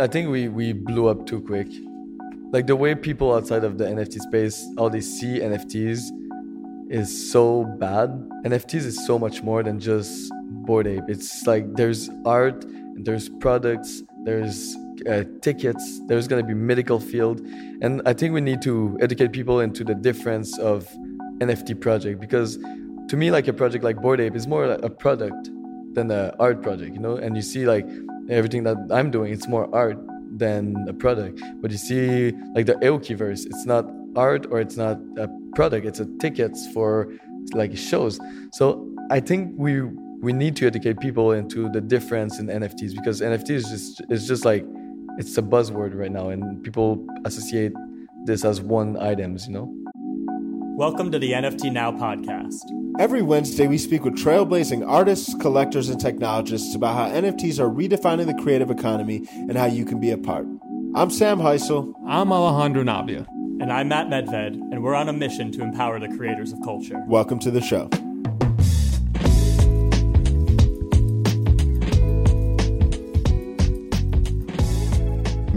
I think we we blew up too quick. Like the way people outside of the NFT space, all they see NFTs is so bad. NFTs is so much more than just Bored Ape. It's like there's art, there's products, there's uh, tickets, there's gonna be medical field, and I think we need to educate people into the difference of NFT project because to me, like a project like Bored Ape is more like a product than an art project, you know. And you see like everything that I'm doing, it's more art than a product. But you see like the Aokiverse, it's not art or it's not a product, it's a tickets for like shows. So I think we we need to educate people into the difference in NFTs because NFTs is just is just like it's a buzzword right now and people associate this as one items, you know. Welcome to the NFT Now podcast. Every Wednesday, we speak with trailblazing artists, collectors, and technologists about how NFTs are redefining the creative economy and how you can be a part. I'm Sam Hysell. I'm Alejandro Navia. And I'm Matt Medved, and we're on a mission to empower the creators of culture. Welcome to the show.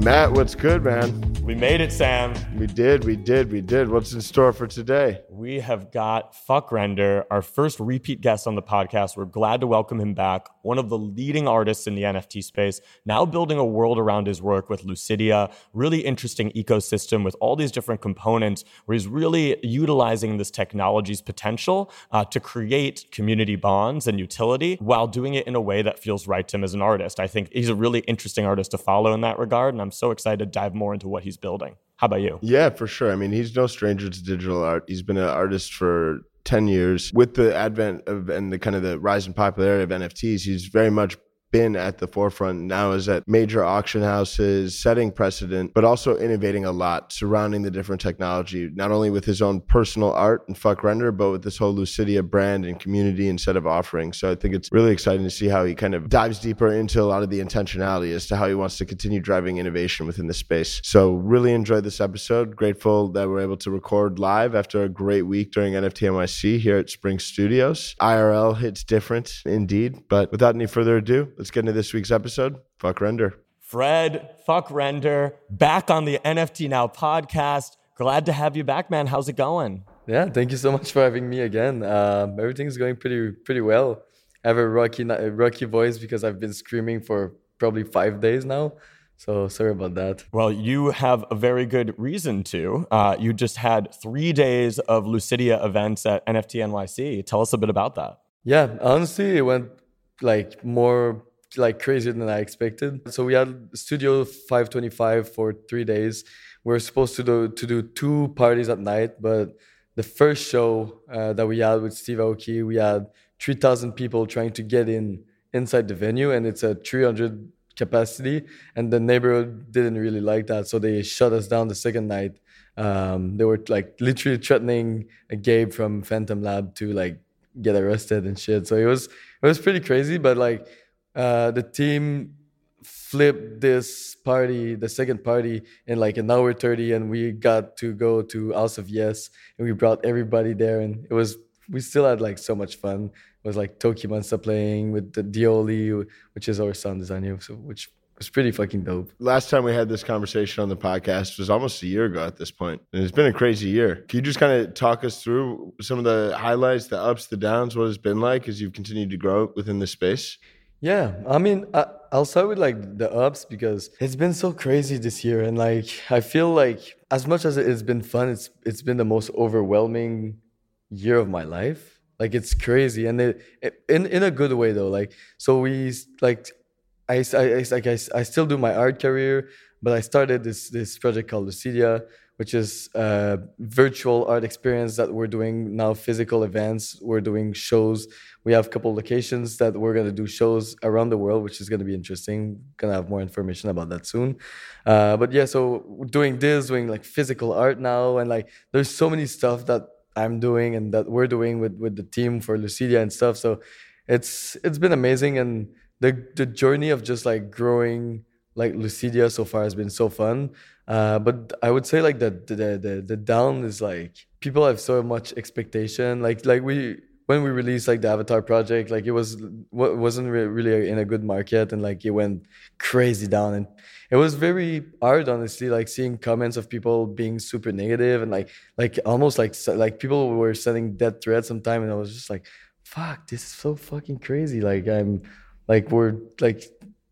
Matt, what's good, man? We made it, Sam. We did, we did, we did. What's in store for today? We have got FVCKRENDER, our first repeat guest on the podcast. We're glad to welcome him back. One of the leading artists in the NFT space, now building a world around his work with LVCIDIA. Really interesting ecosystem with all these different components where he's really utilizing this technology's potential uh, to create community bonds and utility while doing it in a way that feels right to him as an artist. I think he's a really interesting artist to follow in that regard, and I'm so excited to dive more into what he's building. How about you? Yeah, for sure. I mean, he's no stranger to digital art. He's been an artist for 10 years. With the advent of and the kind of the rise in popularity of NFTs, he's very much been at the forefront now is at major auction houses, setting precedent, but also innovating a lot surrounding the different technology, not only with his own personal art and FVCKRENDER, but with this whole LVCIDIA brand and community and set of offerings. So I think it's really exciting to see how he kind of dives deeper into a lot of the intentionality as to how he wants to continue driving innovation within the space. So really enjoyed this episode. Grateful that we're able to record live after a great week during NFT NYC here at Spring Studios. IRL hits different indeed, but without any further ado, let's get into this week's episode. FVCKRENDER. Fred, FVCKRENDER, back on the NFT Now podcast. Glad to have you back, man. How's it going? Yeah, thank you so much for having me again. Um, everything's going pretty pretty well. I have a rocky rocky voice because I've been screaming for probably five days now. So sorry about that. Well, you have a very good reason to. Uh, you just had three days of LVCIDIA events at NFT NYC. Tell us a bit about that. Yeah, honestly, it went like more like crazier than I expected. So we had Studio 525 for three days. We are supposed to do to do two parties at night, but the first show uh, that we had with Steve Aoki, we had 3,000 people trying to get in inside the venue, and it's a 300 capacity. And the neighborhood didn't really like that, so they shut us down the second night. Um, they were like literally threatening a Gabe from Phantom Lab to like get arrested and shit. So it was it was pretty crazy, but like uh, the team flipped this party, the second party, in like an hour 30, and we got to go to House of Yes, and we brought everybody there, and it was we still had like so much fun. It was like TOKiMONSTA playing with the Dioli, which is our sound designer, so which was pretty fucking dope. Last time we had this conversation on the podcast was almost a year ago at this point, and it's been a crazy year. Can you just kind of talk us through some of the highlights, the ups, the downs, what it's been like as you've continued to grow within the space? Yeah, I mean, I, I'll start with like the ups because it's been so crazy this year, and like I feel like as much as it's been fun, it's it's been the most overwhelming year of my life. Like it's crazy, and it, it in in a good way though. Like so we like I I, I like I, I still do my art career, but I started this this project called LVCIDIA, which is a virtual art experience that we're doing now. Physical events, we're doing shows. We have a couple locations that we're going to do shows around the world which is going to be interesting. Gonna have more information about that soon. Uh, but yeah so doing this doing like physical art now and like there's so many stuff that i'm doing and that we're doing with with the team for LVCIDIA and stuff. So it's it's been amazing and the the journey of just like growing like LVCIDIA so far has been so fun uh, but i would say like the, the the the down is like people have so much expectation like like we when we released like the Avatar project, like it was wasn't really in a good market, and like it went crazy down, and it was very hard, honestly, like seeing comments of people being super negative and like like almost like like people were sending death threats sometime, and I was just like, fuck, this is so fucking crazy. Like I'm like we're like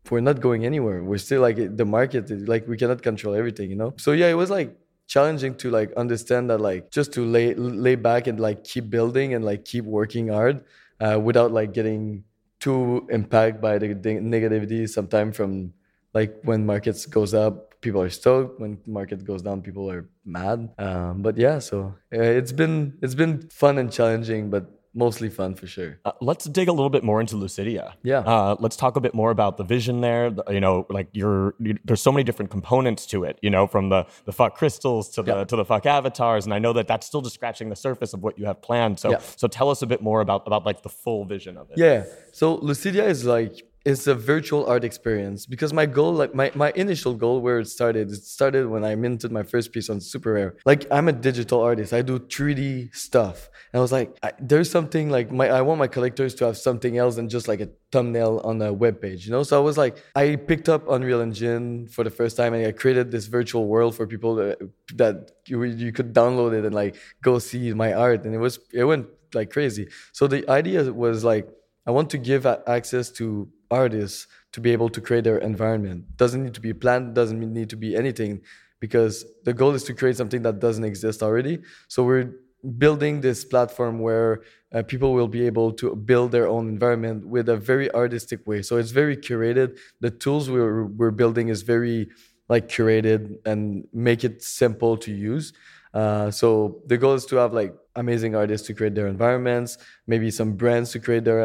we're not going anywhere. We're still like the market, like we cannot control everything, you know. So yeah, it was like challenging to like understand that like just to lay lay back and like keep building and like keep working hard uh, without like getting too impacted by the, negativity sometimes from like when markets goes up people are stoked when market goes down people are mad um, but yeah so uh, it's been it's been fun and challenging but mostly fun for sure. Uh, let's dig a little bit more into LVCIDIA. Yeah. Uh, let's talk a bit more about the vision there. You know, like you're, you, there's so many different components to it. You know, from the the fuck crystals to the yeah. to the fuck avatars, and I know that that's still just scratching the surface of what you have planned. So, yeah. so tell us a bit more about about like the full vision of it. Yeah. So LVCIDIA is like it's a virtual art experience because my goal like my, my initial goal where it started it started when i minted my first piece on SuperRare. Like i'm a digital artist. I do 3d stuff. And i was like I, there's something like my i want my collectors to have something else than just like a thumbnail on a web page you know? So i was like i picked up unreal engine for the first time and i created this virtual world for people that, that you, you could download it and like go see my art. And it was it went like crazy. So the idea was like i want to give access to artists to be able to create their environment. Doesn't need to be planned, doesn't need to be anything, because the goal is to create something that doesn't exist already. So we're building this platform where uh, people will be able to build their own environment with a very artistic way. So it's very curated. The tools we're we're building is very like curated and make it simple to use. Uh, so the goal is to have like amazing artists to create their environments, maybe some brands to create their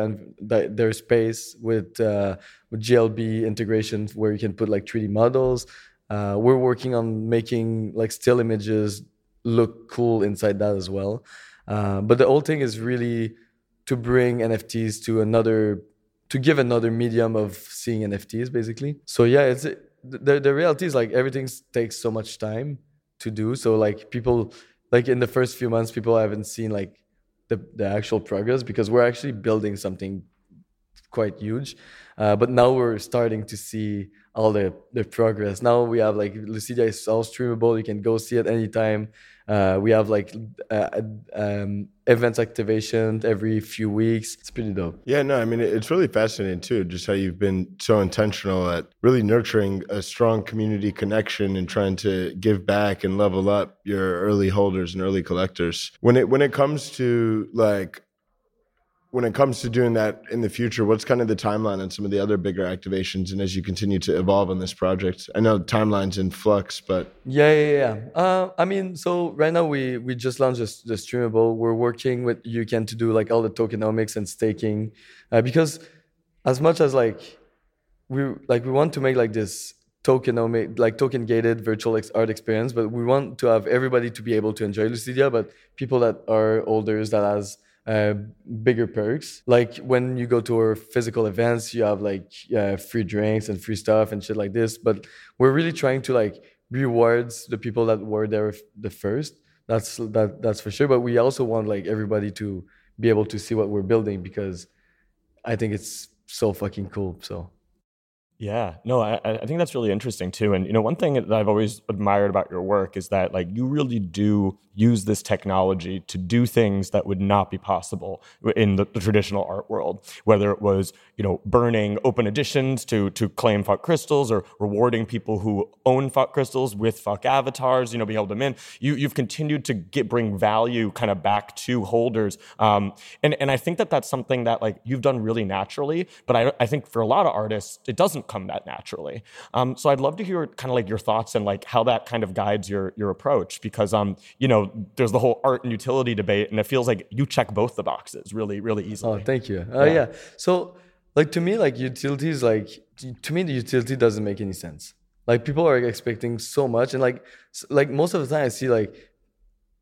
their space with uh, with GLB integrations where you can put like 3D models. Uh, we're working on making like still images look cool inside that as well. Uh, but the whole thing is really to bring NFTs to another to give another medium of seeing NFTs basically. So yeah, it's the the reality is like everything takes so much time to do. So like people like in the first few months, people haven't seen like the the actual progress because we're actually building something quite huge. Uh, but now we're starting to see all the the progress. Now we have like LVCIDIA is all streamable. You can go see it anytime. Uh, we have like uh, um, events activation every few weeks. It's pretty dope. Yeah, no, I mean it's really fascinating too, just how you've been so intentional at really nurturing a strong community connection and trying to give back and level up your early holders and early collectors. When it when it comes to like when it comes to doing that in the future, what's kind of the timeline on some of the other bigger activations? And as you continue to evolve on this project, I know timeline's in flux, but yeah, yeah, yeah. Uh, I mean, so right now we we just launched the streamable. We're working with UCAN to do like all the tokenomics and staking, uh, because as much as like we like we want to make like this tokenomic like token gated virtual art experience, but we want to have everybody to be able to enjoy LVCIDIA, but people that are holders that has uh, bigger perks. Like when you go to our physical events, you have like uh, free drinks and free stuff and shit like this. But we're really trying to like rewards the people that were there the first. That's that that's for sure. But we also want like everybody to be able to see what we're building because I think it's so fucking cool. So yeah, no, I, I think that's really interesting too. And you know, one thing that I've always admired about your work is that like you really do use this technology to do things that would not be possible in the, the traditional art world. Whether it was you know burning open editions to to claim fuck crystals or rewarding people who own fuck crystals with fuck avatars, you know, be able to mint. You you've continued to get bring value kind of back to holders. Um, and and I think that that's something that like you've done really naturally. But I I think for a lot of artists it doesn't come that naturally. Um, so I'd love to hear kind of like your thoughts and like how that kind of guides your your approach because um you know there's the whole art and utility debate and it feels like you check both the boxes really really easily. Oh, thank you. Uh, yeah. yeah. So like to me like utilities like to me the utility doesn't make any sense. Like people are expecting so much and like like most of the time I see like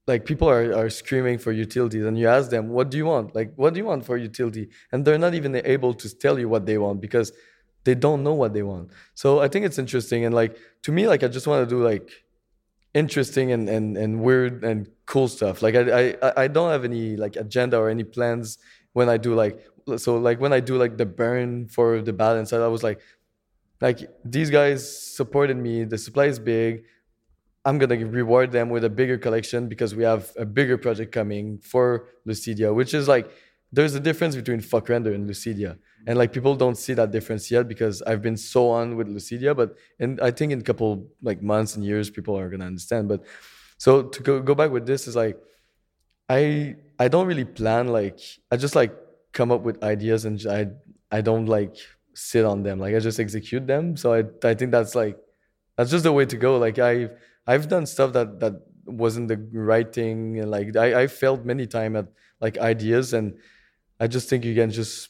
like people are, are screaming for utilities and you ask them what do you want like what do you want for utility and they're not even able to tell you what they want because they don't know what they want so i think it's interesting and like to me like i just want to do like interesting and, and, and weird and cool stuff like I, I i don't have any like agenda or any plans when I do like so like when I do like the burn for the balance, I was like, like these guys supported me. The supply is big. I'm gonna reward them with a bigger collection because we have a bigger project coming for LVCIDIA, which is like there's a difference between FVCKRENDER and LVCIDIA. And like people don't see that difference yet because I've been so on with LVCIDIA, but and I think in a couple like months and years people are gonna understand. But so to go, go back with this is like I I don't really plan like I just like come up with ideas and I I don't like sit on them. Like I just execute them. So I I think that's like that's just the way to go. Like I I've done stuff that that wasn't the right thing and like I I failed many time at like ideas and I just think you can just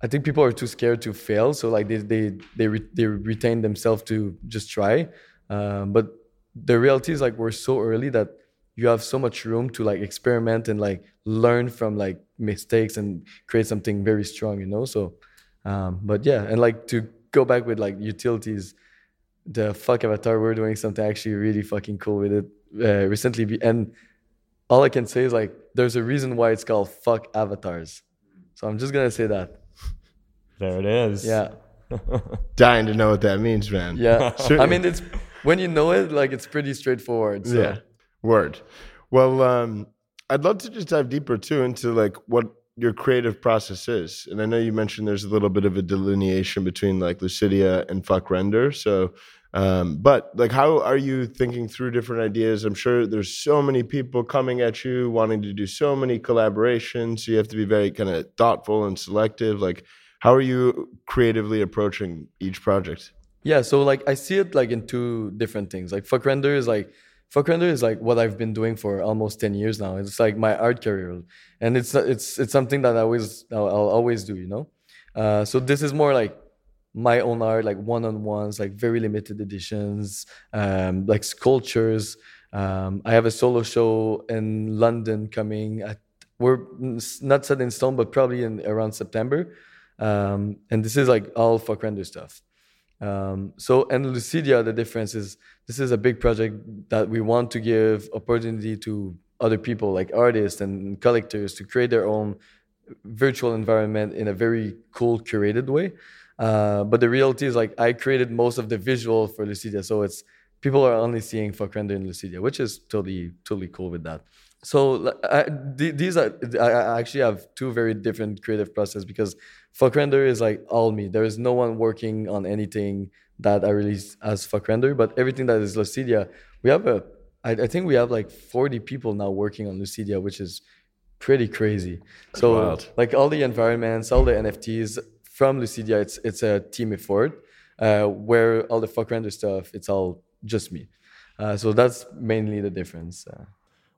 I think people are too scared to fail, so like they they they re, they retain themselves to just try. Um, but the reality is like we're so early that you have so much room to like experiment and like learn from like mistakes and create something very strong, you know. So, um, but yeah, and like to go back with like utilities, the fuck avatar, we're doing something actually really fucking cool with it uh, recently, and all I can say is like there's a reason why it's called fuck avatars. So I'm just gonna say that. There it is. Yeah. Dying to know what that means, man. Yeah. I mean, it's when you know it, like it's pretty straightforward. So. Yeah. Word. Well, um, I'd love to just dive deeper too into like what your creative process is. And I know you mentioned there's a little bit of a delineation between like LVCIDIA and FVCKRENDER. So, um, but like, how are you thinking through different ideas? I'm sure there's so many people coming at you wanting to do so many collaborations. So you have to be very kind of thoughtful and selective. Like, how are you creatively approaching each project? Yeah, so like I see it like in two different things. Like FVCKRENDER is like FVCKRENDER is like what I've been doing for almost ten years now. It's like my art career, and it's it's it's something that I always I'll, I'll always do. You know, uh, so this is more like my own art, like one on ones, like very limited editions, um, like sculptures. Um, I have a solo show in London coming. At, we're not set in stone, but probably in around September. Um, and this is like all FVCKRENDER stuff. Um, so and LVCIDIA, the difference is this is a big project that we want to give opportunity to other people like artists and collectors to create their own virtual environment in a very cool curated way. Uh, but the reality is like I created most of the visual for LVCIDIA, so it's people are only seeing FVCKRENDER in LVCIDIA, which is totally totally cool with that. So I, these are I actually have two very different creative process because FVCKRENDER is like all me. There is no one working on anything that I release as FVCKRENDER, but everything that is LVCIDIA, we have a I, I think we have like 40 people now working on LVCIDIA, which is pretty crazy. That's so wild. like all the environments, all the NFTs from LVCIDIA, it's it's a team effort. Uh, where all the FVCKRENDER stuff, it's all just me. Uh, so that's mainly the difference. Uh,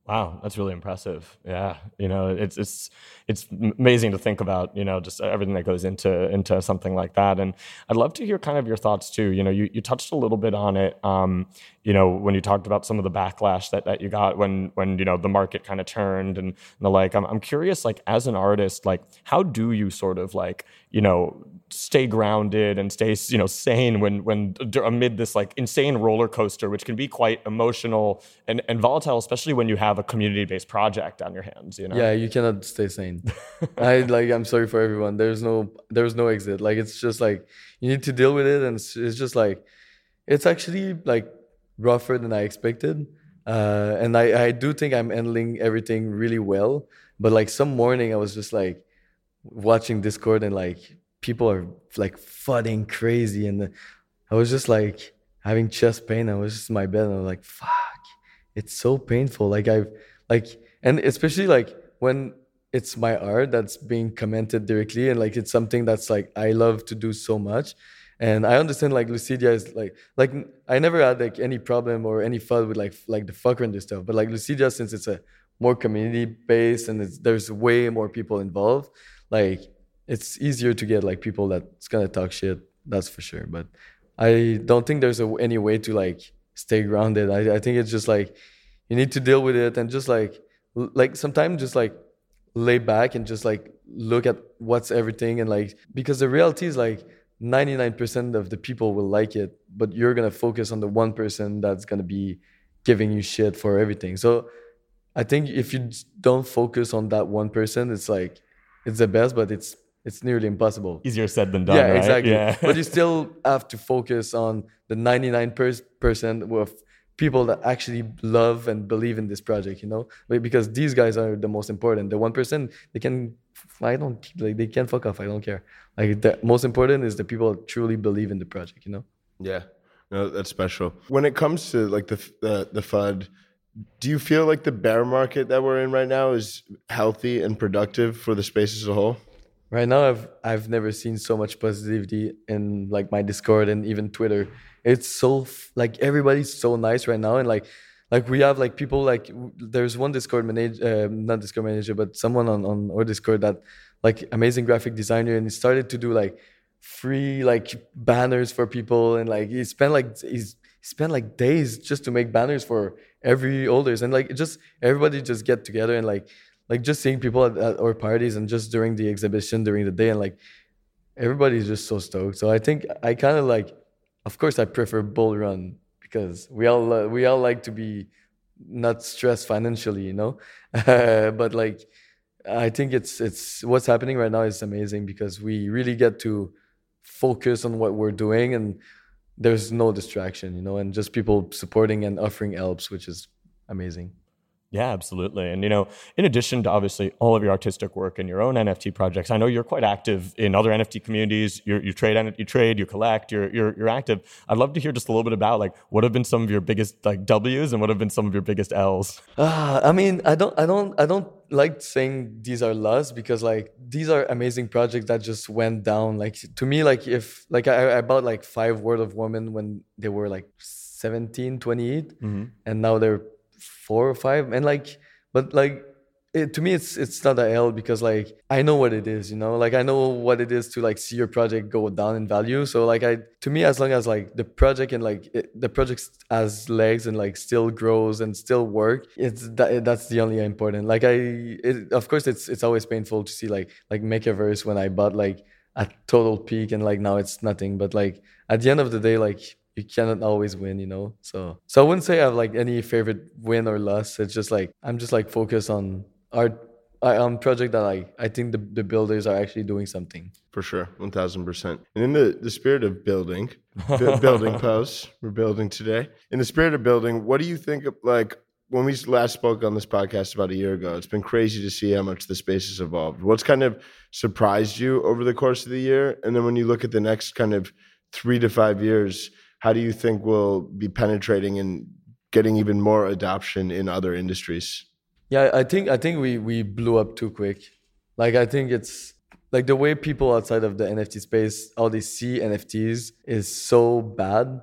Wow, that's really impressive. Yeah, you know, it's it's it's amazing to think about. You know, just everything that goes into into something like that. And I'd love to hear kind of your thoughts too. You know, you, you touched a little bit on it. Um, you know, when you talked about some of the backlash that, that you got when when you know the market kind of turned and, and the like. I'm I'm curious, like as an artist, like how do you sort of like you know stay grounded and stay you know sane when when amid this like insane roller coaster which can be quite emotional and, and volatile especially when you have a community based project on your hands you know? Yeah you cannot stay sane. I like i'm sorry for everyone. There's no there's no exit. Like it's just like you need to deal with it and it's, it's just like it's actually like rougher than i expected. Uh, and I, I do think i'm handling everything really well but like some morning i was just like watching discord and like people are like flooding crazy and i was just like having chest pain. I was just in my bed and i was like fuck it's so painful like i've like and especially like when it's my art that's being commented directly and like it's something that's like i love to do so much and i understand like LVCIDIA is like like i never had like any problem or any fun with like like the fucker and this stuff but like LVCIDIA since it's a more community based and there's way more people involved like it's easier to get like people that's gonna talk shit. That's for sure. But I don't think there's a, any way to like stay grounded. I, I think it's just like you need to deal with it and just like like sometimes just like lay back and just like look at what's everything and like because the reality is like 99% of the people will like it but you're gonna focus on the one person that's gonna be giving you shit for everything so i think if you don't focus on that one person it's like it's the best, but it's it's nearly impossible. Easier said than done. yeah, right? exactly. Yeah. but you still have to focus on the 99 percent of people that actually love and believe in this project. You know, because these guys are the most important. The one percent they can, I don't like they can fuck off. I don't care. Like the most important is the people that truly believe in the project. You know. Yeah, no, that's special. When it comes to like the the the FUD, do you feel like the bear market that we're in right now is healthy and productive for the space as a whole? Right now, I've I've never seen so much positivity in like my Discord and even Twitter. It's so like everybody's so nice right now, and like like we have like people like there's one Discord manager, uh, not Discord manager, but someone on on our Discord that like amazing graphic designer, and he started to do like free like banners for people, and like he spent like he's he spent like days just to make banners for every holders, and like just everybody just get together and like like just seeing people at, at our parties and just during the exhibition during the day and like everybody's just so stoked. So i think i kind of like of course i prefer bull run because we all uh, we all like to be not stressed financially you know? But like i think it's it's what's happening right now is amazing because we really get to focus on what we're doing and there's no distraction you know? And just people supporting and offering helps which is amazing Yeah, absolutely. And you know, in addition to obviously all of your artistic work and your own NFT projects, I know you're quite active in other NFT communities. You're, you trade, you trade, you collect. You're, you're you're active. I'd love to hear just a little bit about like what have been some of your biggest like W's and what have been some of your biggest L's. Uh, I mean, I don't, I don't, I don't like saying these are lost because like these are amazing projects that just went down. Like to me, like if like I, I bought like five World of Women when they were like 17, 28, and now they're four or five, and like, but like. It, to me, it's it's not a L because like I know what it is, you know. Like I know what it is to like see your project go down in value. So like I, to me, as long as like the project and like it, the project has legs and like still grows and still work, it's that that's the only important. Like I, it, of course, it's it's always painful to see like like Makeverse when I bought like a total peak and like now it's nothing. But like at the end of the day, like you cannot always win, you know. So so I wouldn't say I have like any favorite win or loss. It's just like I'm just like focused on art I, um project that I I think the, the builders are actually doing something. For sure, one thousand percent. And in the, the spirit of building, bu- building posts, we're building today. In the spirit of building, what do you think of like when we last spoke on this podcast about a year ago? It's been crazy to see how much the space has evolved. What's kind of surprised you over the course of the year? And then when you look at the next kind of three to five years, how do you think we'll be penetrating and getting even more adoption in other industries? Yeah, I think I think we we blew up too quick. Like I think it's like the way people outside of the NFT space how they see NFTs is so bad.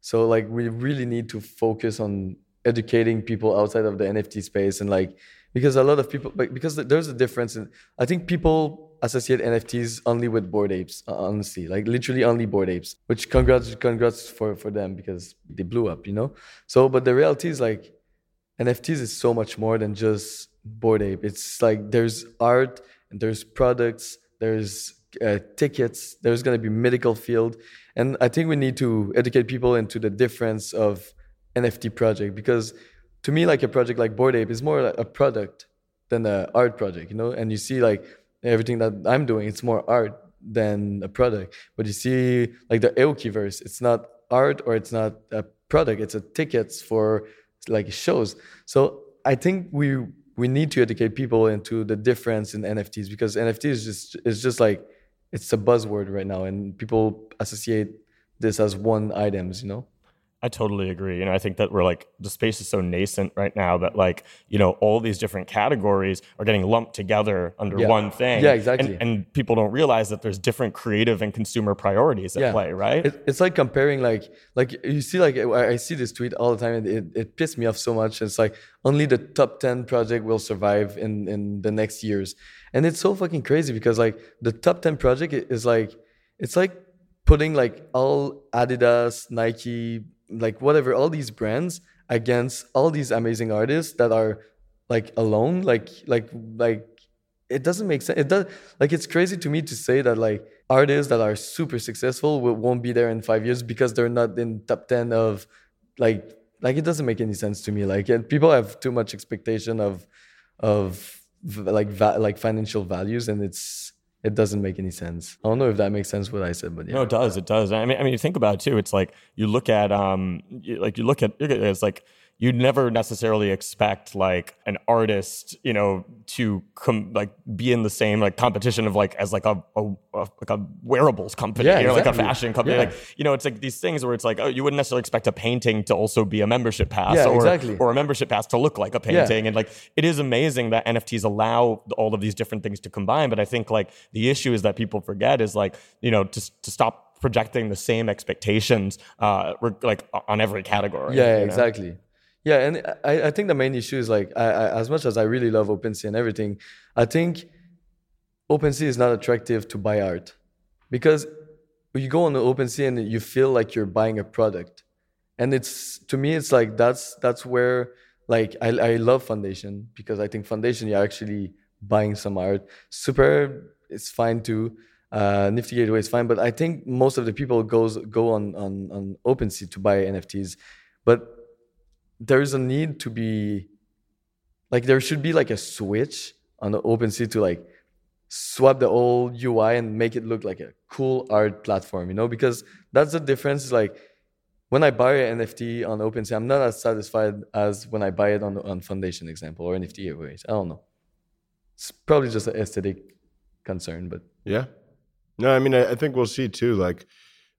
So like we really need to focus on educating people outside of the NFT space and like because a lot of people because there's a difference in I think people associate NFTs only with Bored Apes honestly like literally only Bored Apes which congrats congrats for for them because they blew up you know so but the reality is like NFTs is so much more than just Bored Ape. It's like there's art and there's products, there's uh, tickets, there's gonna be medical field, and I think we need to educate people into the difference of NFT project because to me, like a project like Bored Ape is more like a product than an art project, you know. And you see like everything that I'm doing, it's more art than a product. But you see like the Aokiverse, it's not art or it's not a product, it's a tickets for like shows. So I think we we need to educate people into the difference in NFTs because NFT is just is just like it's a buzzword right now and people associate this as one items, you know. I totally agree. You know, I think that we're like the space is so nascent right now that like, you know, all these different categories are getting lumped together under Yeah. one thing. Yeah, exactly. And, and people don't realize that there's different creative and consumer priorities at play, right? It, it's like comparing like like you see like I I see this tweet all the time and it, it pissed me off so much. It's like only the top ten project will survive in in the next years, and it's so fucking crazy because like the top ten project is like it's like putting like all Adidas, Nike, like whatever, all these brands against all these amazing artists that are like alone, like like like it doesn't make sense. It does like it's crazy to me to say that like artists that are super successful will, won't be there in five years because they're not in top ten of like like it doesn't make any sense to me. Like people have too much expectation of of like va- like financial values, and it's it doesn't make any sense. I don't know if that makes sense what I said, but yeah. No, it does. It does. I mean, I mean, you think about it too. It's like you look at, um, you, like you look at, it's like you'd never necessarily expect like an artist, you know, to come like be in the same like competition of like as like a, a, a like a wearables company, Yeah, you know, like a fashion company. Yeah. Like you know, it's like these things where it's like oh, you wouldn't necessarily expect a painting to also be a membership pass, Yeah, or exactly. or a membership pass to look like a painting, and like it is amazing that NFTs allow all of these different things to combine. But I think like the issue is that people forget is like you know to to stop projecting the same expectations uh like on every category. yeah you know? exactly yeah and I, I think the main issue is like I, I, as much as i really love OpenSea and everything i think OpenSea is not attractive to buy art. Because you go on the OpenSea and you feel like you're buying a product. And it's to me it's like that's that's where like i, I love foundation because i think foundation you're actually buying some art. Super it's fine too. Uh, nifty gateway is fine but i think most of the people goes go on on on OpenSea to buy nfts but there's a need to be like there should be like a switch on the OpenSea to like swap the old UI and make it look like a cool art platform, you know, because that's the difference. Is Like when I buy an NFT on OpenSea, I'm not as satisfied as when I buy it on on Foundation example or NFT giveaways. I don't know. It's probably just an aesthetic concern, but Yeah. No, I mean, I, I think we'll see too. Like,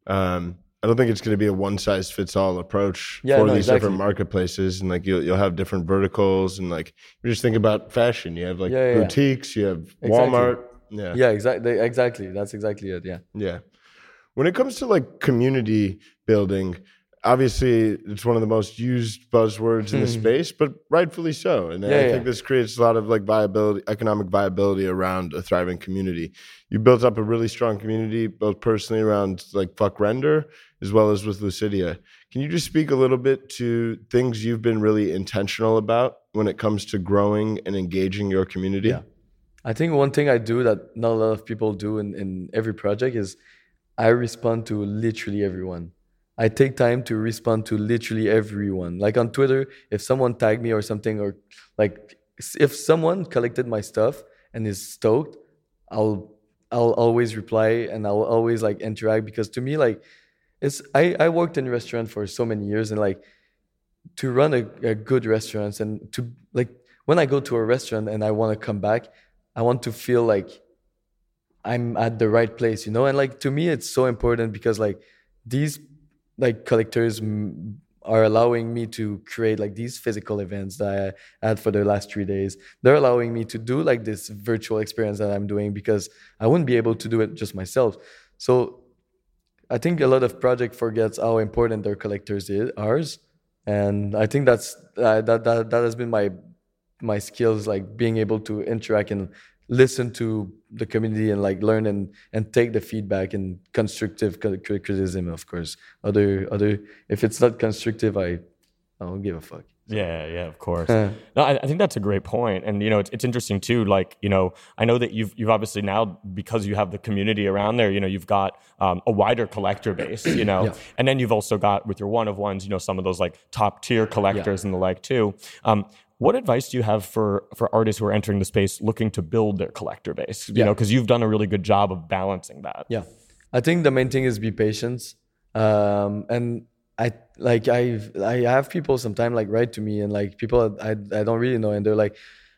um, I don't think it's going to be a one size fits all approach Yeah, for no, these exactly. different marketplaces, and like you'll you'll have different verticals, and like you just think about fashion. You have like Yeah, yeah, boutiques, you have Exactly. Walmart. Yeah. yeah, exactly, exactly. That's exactly it. Yeah. Yeah. When it comes to like community building, obviously it's one of the most used buzzwords in the space, but rightfully so. And Hmm. Yeah, I yeah. think this creates a lot of like viability, economic viability around a thriving community. You built up a really strong community, both personally around like FVCKRENDER as well as with LVCIDIA. Can you just speak a little bit to things you've been really intentional about when it comes to growing and engaging your community? Yeah. I think one thing I do that not a lot of people do in, in every project is I respond to literally everyone. I take time to respond to literally everyone. Like on Twitter, if someone tagged me or something, or like if someone collected my stuff and is stoked, I'll I'll always reply and I'll always like interact because to me like it's I, I worked in a restaurant for so many years and like to run a, a good restaurant and to like when I go to a restaurant and I want to come back, I want to feel like I'm at the right place, you know? And like to me, it's so important because like these like collectors are allowing me to create like these physical events that I had for the last three days. They're allowing me to do like this virtual experience that I'm doing because I wouldn't be able to do it just myself. So I think a lot of project forgets how important their collectors ours, and I think that's uh, that that that has been my my skills like being able to interact and listen to the community and like learn and and take the feedback and constructive cri- cri- criticism of course. Other other if it's not constructive i i don't give a fuck Yeah, yeah, of course. Uh. no, I, I think that's a great point, and you know, it's, it's interesting too. Like, you know, I know that you've you've obviously now because you have the community around there. You know, you've got um, a wider collector base. You know, Yeah. and then you've also got with your one of ones. You know, some of those like top tier collectors and the like too. Um, what advice do you have for for artists who are entering the space looking to build their collector base? You Yeah. know, because you've done a really good job of balancing that. Yeah, I think the main thing is be patient. Um, and I like I I have people sometimes like write to me and like people I I don't really know and they're like,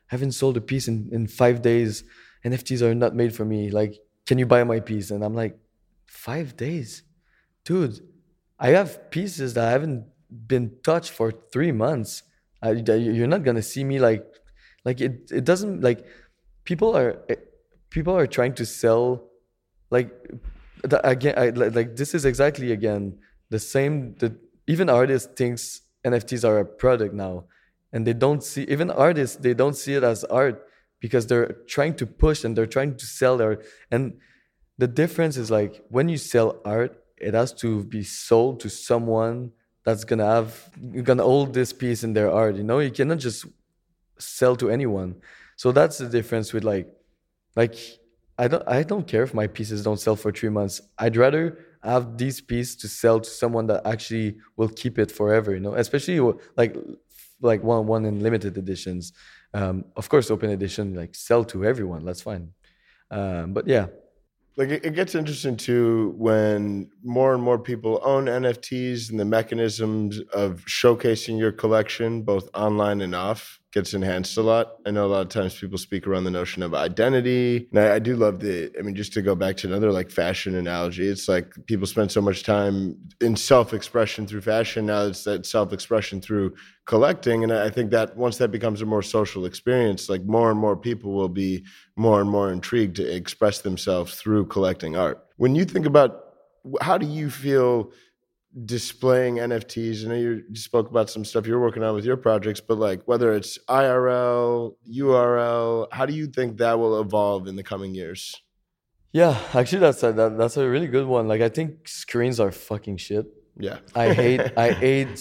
I haven't sold a piece in in five days. NFTs are not made for me. Like, can you buy my piece? And I'm like, five days, dude. I have pieces that I haven't been touched for three months. I, you're not gonna see me like, like it. It doesn't like people are eh, people are trying to sell like again I, like, like this is exactly again the same that even artists thinks nfts are a product now and they don't see even artists they don't see it as art because they're trying to push and they're trying to sell their and the difference is like when you sell art it has to be sold to someone that's gonna have gonna hold this piece in their art you know you cannot just sell to anyone so that's the difference with like like I don't I don't care if my pieces don't sell for three months. I'd rather have these pieces to sell to someone that actually will keep it forever, you know, especially like like one one in limited editions. Um, of course, open edition like sell to everyone. That's fine. Um, but yeah, like it gets interesting too when more and more people own NFTs and the mechanisms of showcasing your collection, both online and off, gets enhanced a lot. I know a lot of times people speak around the notion of identity. And I, I, do love the, I mean, just to go back to another like fashion analogy, it's like people spend so much time in self expression through fashion. Now it's that self expression through collecting. And I think that once that becomes a more social experience, like more and more people will be more and more intrigued to express themselves through collecting art. When you think about how do you feel displaying NFTs. I know you spoke about some stuff you're working on with your projects, but like whether it's IRL, URL, how do you think that will evolve in the coming years? Yeah, actually, that's a, that, that's a really good one. Like, I think screens are fucking shit. Yeah, I hate I hate.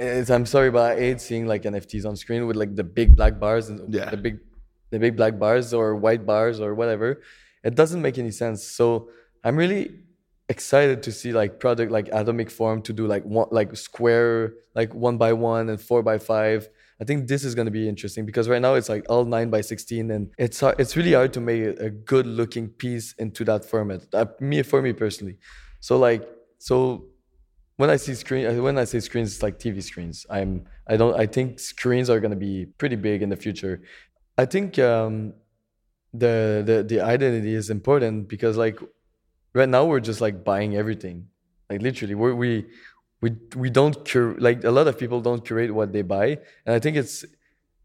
I'm sorry, but I hate seeing like NFTs on screen with like the big black bars and yeah. the big the big black bars or white bars or whatever. It doesn't make any sense. So I'm really excited to see like project like atomic form to do like one like square like one by one and four by five. I think this is going to be interesting because right now it's like all 9 by 16 and it's hard, it's really hard to make a good looking piece into that format uh, me for me personally. So like so when i see screen uh, when i say screens it's like tv screens. I'm i don't i think screens are going to be pretty big in the future. I think um the the the identity is important because like right now we're just like buying everything. Like literally we we we we don't cur- like a lot of people don't curate what they buy. And i think it's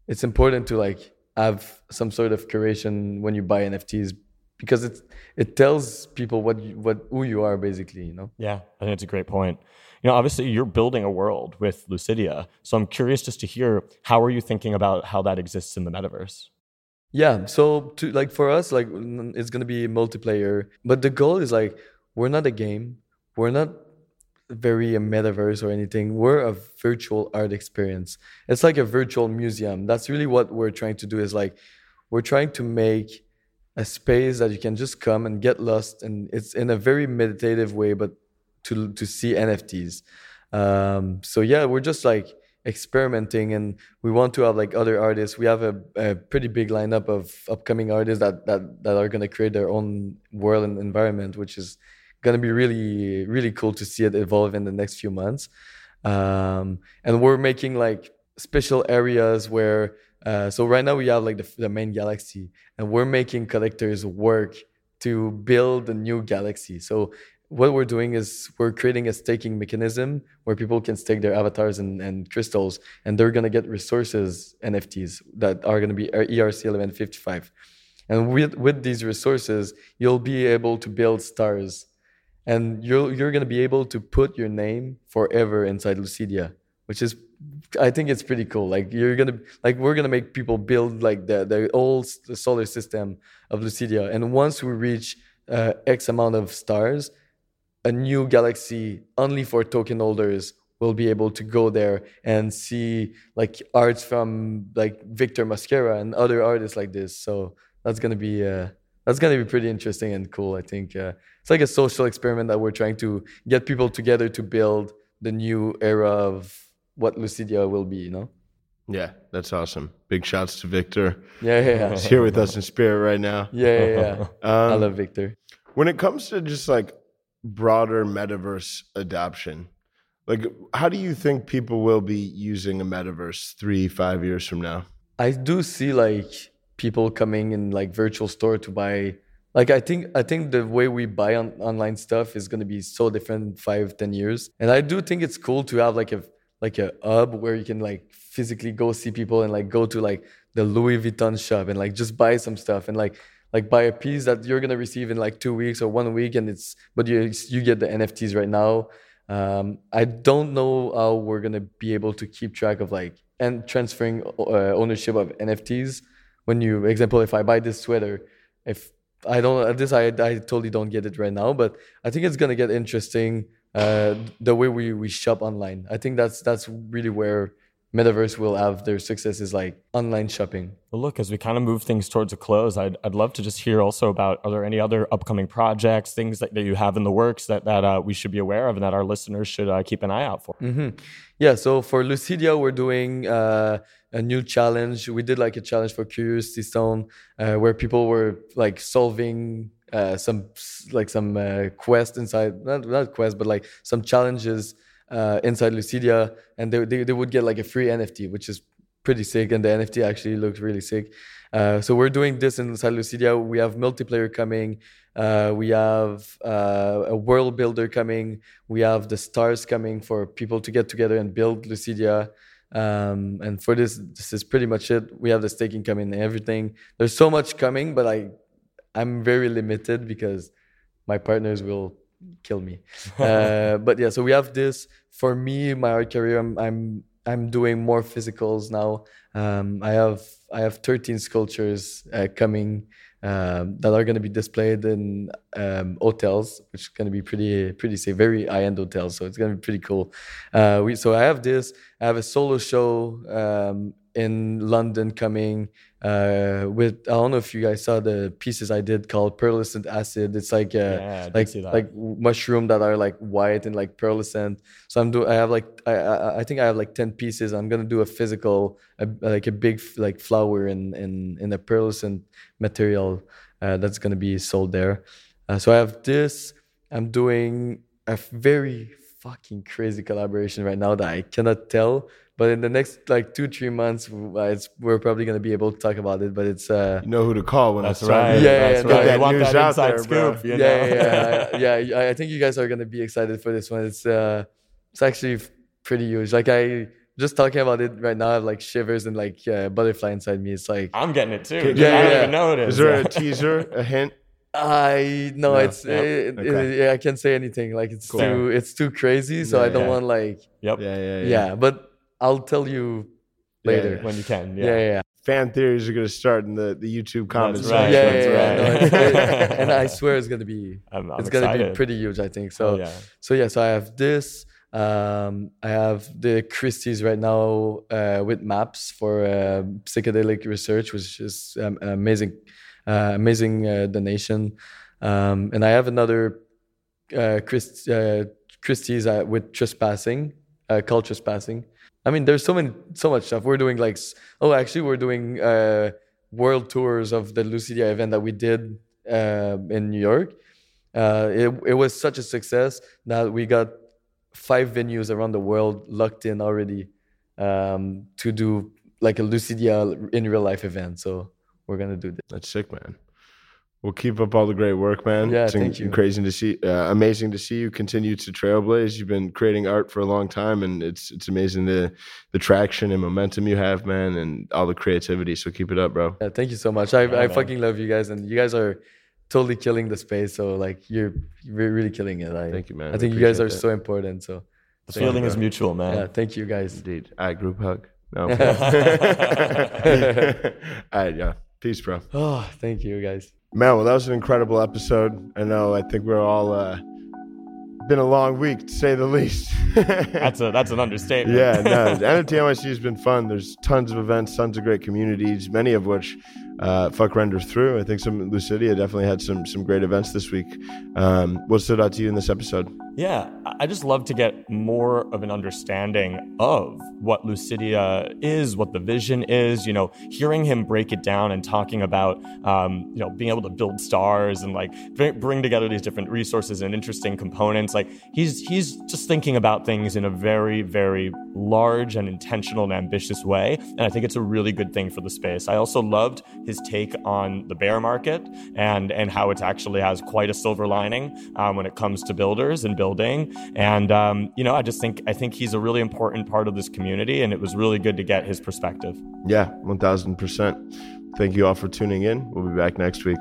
it's important to like have some sort of curation when you buy nfts because it it tells people what what who you are basically you know? Yeah i think it's a great point. You know obviously you're building a world with LVCIDIA so i'm curious just to hear how are you thinking about how that exists in the metaverse yeah so to like for us like it's gonna be multiplayer but the goal is like we're not a game. We're not very a metaverse or anything. We're a virtual art experience. It's like a virtual museum. That's really what we're trying to do is like we're trying to make a space that you can just come and get lost and it's in a very meditative way but to to see nfts um so yeah we're just like experimenting and we want to have like other artists. We have a, a pretty big lineup of upcoming artists that that, that are going to create their own world and environment which is going to be really really cool to see it evolve in the next few months. Um, and we're making like special areas where uh, so right now we have like the, the main galaxy and we're making collectors work to build a new galaxy. So what we're doing is we're creating a staking mechanism where people can stake their avatars and, and crystals and they're going to get resources nfts that are going to be erc 1155 and with, with these resources you'll be able to build stars and you're, you're going to be able to put your name forever inside LVCIDIA which is i think it's pretty cool. Like you're going to like we're going to make people build like the, the old the solar system of LVCIDIA. And once we reach uh, x amount of stars a new galaxy only for token holders will be able to go there and see like arts from like Victor Mosquera and other artists like this. So that's gonna be uh, that's gonna be pretty interesting and cool. I think uh, it's like a social experiment that we're trying to get people together to build the new era of what LVCIDIA will be. You know. Yeah, that's awesome. Big shouts to Victor. Yeah, yeah, yeah. He's here with us in spirit right now. Yeah, yeah, yeah. Um, I love Victor. When it comes to just like broader metaverse adoption? Like how do you think people will be using a metaverse three five years from now? I do see like people coming in like virtual store to buy like i think i think the way we buy on online stuff is going to be so different in five ten years. And i do think it's cool to have like a like a hub where you can like physically go see people and like go to like the louis vuitton shop and like just buy some stuff and like like buy a piece that you're gonna receive in like two weeks or one week, and it's but you you get the NFTs right now. Um, I don't know how we're gonna be able to keep track of like and transferring uh, ownership of NFTs. When you example, if I buy this sweater, if I don't at this I I totally don't get it right now, but I think it's gonna get interesting. Uh, the way we we shop online, I think that's that's really where metaverse will have their successes like online shopping. Well, look, as we kind of move things towards a close, I'd, I'd love to just hear also about are there any other upcoming projects, things that, that you have in the works that, that uh, we should be aware of and that our listeners should uh, keep an eye out for? Mm-hmm. Yeah, so for LVCIDIA, we're doing uh, a new challenge. We did like a challenge for Curiosity Stone uh, where people were like solving uh, some like some uh, quest inside, not, not quest, but like some challenges uh, inside LVCIDIA, and they, they, they would get like a free NFT, which is pretty sick. And the NFT actually looks really sick. Uh, so we're doing this inside LVCIDIA. We have multiplayer coming. Uh, we have uh, a world builder coming. We have the stars coming for people to get together and build LVCIDIA. Um, and for this, this is pretty much it. We have the staking coming and everything. There's so much coming, but I, I'm very limited because my partners will kill me. Uh, but yeah, so we have this. For me, my art career, I'm I'm, I'm doing more physicals now. Um, I have I have 13 sculptures uh, coming um, that are going to be displayed in um, hotels, which is going to be pretty pretty say very high end hotels. So it's going to be pretty cool. Uh, we so I have this. I have a solo show um, in London coming uh, with I don't know if you guys saw the pieces I did called pearlescent acid. It's like uh, Yeah, like like mushroom that are like white and like pearlescent. So I'm doing. I have like I, I I think I have like ten pieces. I'm gonna do a physical a, like a big like flower in in in a pearlescent material uh, that's gonna be sold there. Uh, so I have this. I'm doing a very fucking crazy collaboration right now that I cannot tell. But in the next like two three months, uh, it's, we're probably gonna be able to talk about it. But it's uh, You know who to call when That's it's time. right. Yeah, yeah, that's yeah, right. get You want that inside there, bro. scoop. you yeah, know? yeah, yeah, yeah. I- I think you guys are gonna be excited for this one. It's uh, it's actually pretty huge. Like I just talking about it right now, I have like shivers and like uh, butterfly inside me. It's like I'm getting it too. Yeah, I don't yeah. even know it is. Is there a teaser, a hint? I no, No. it's Yep. it, it- Okay. yeah, I can't say anything. Like it's Cool. too it's too crazy, so Yeah, I don't yeah. want like Yep. Yeah, yeah, yeah. yeah. But I'll tell you later. yeah. When you can. Yeah, Yeah. yeah. Fan theories are going to start in the, the YouTube comments. right. yeah, yeah, yeah, no, right. it's- it- and I swear it's gonna be I'm, I'm it's gonna excited. be pretty huge. I think so. Oh, yeah. So yeah, so I have this. Um, I have the Christie's right now uh, with MAPS for uh, psychedelic research, which is um, an amazing, uh, amazing uh, donation. Um, and I have another uh, Christ, uh, Christie's uh, with trespassing, uh, called trespassing. I mean, there's so many, so much stuff. We're doing like, oh, actually, we're doing uh, world tours of the LVCIDIA event that we did uh, in New York. Uh, it, it was such a success that we got five venues around the world locked in already um, to do like a LVCIDIA in real life event. So we're gonna do this. That's sick, man. Well, keep up all the great work, man. Yeah, it's thank you. Crazy to see, uh, amazing to see you continue to trailblaze. You've been creating art for a long time, and it's it's amazing the the traction and momentum you have, man, and all the creativity. So keep it up, bro. Yeah, thank you so much. I, Yeah, I man. fucking love you guys, and you guys are totally killing the space. So like you're you're really killing it. I, Thank you, man. I We think you guys are appreciate so important. So The Thank you, feeling is mutual, man. yeah, thank you guys. Indeed. All right, group hug. No. all right, yeah. Peace, bro. Oh, thank you guys. Man, well, that was an incredible episode. I know. I think we're all uh, been a long week, to say the least. That's a that's an understatement. yeah, no, NFT NYC has been fun. There's tons of events, tons of great communities, many of which uh, FVCKRENDER through. I think some LVCIDIA definitely had some some great events this week. Um, what stood out to you in this episode? Yeah, I- just love to get more of an understanding of what LVCIDIA is, what the vision is. You know, hearing him break it down and talking about, um, you know, being able to build stars and like bring together these different resources and interesting components. Like he's he's just thinking about things in a very very large and intentional and ambitious way, and I think it's a really good thing for the space. I also loved his take on the bear market and and how it actually has quite a silver lining um, when it comes to builders and building. And um, you know, I just think I think he's a really important part of this community, and it was really good to get his perspective. Yeah, one thousand percent. Thank you all for tuning in. We'll be back next week.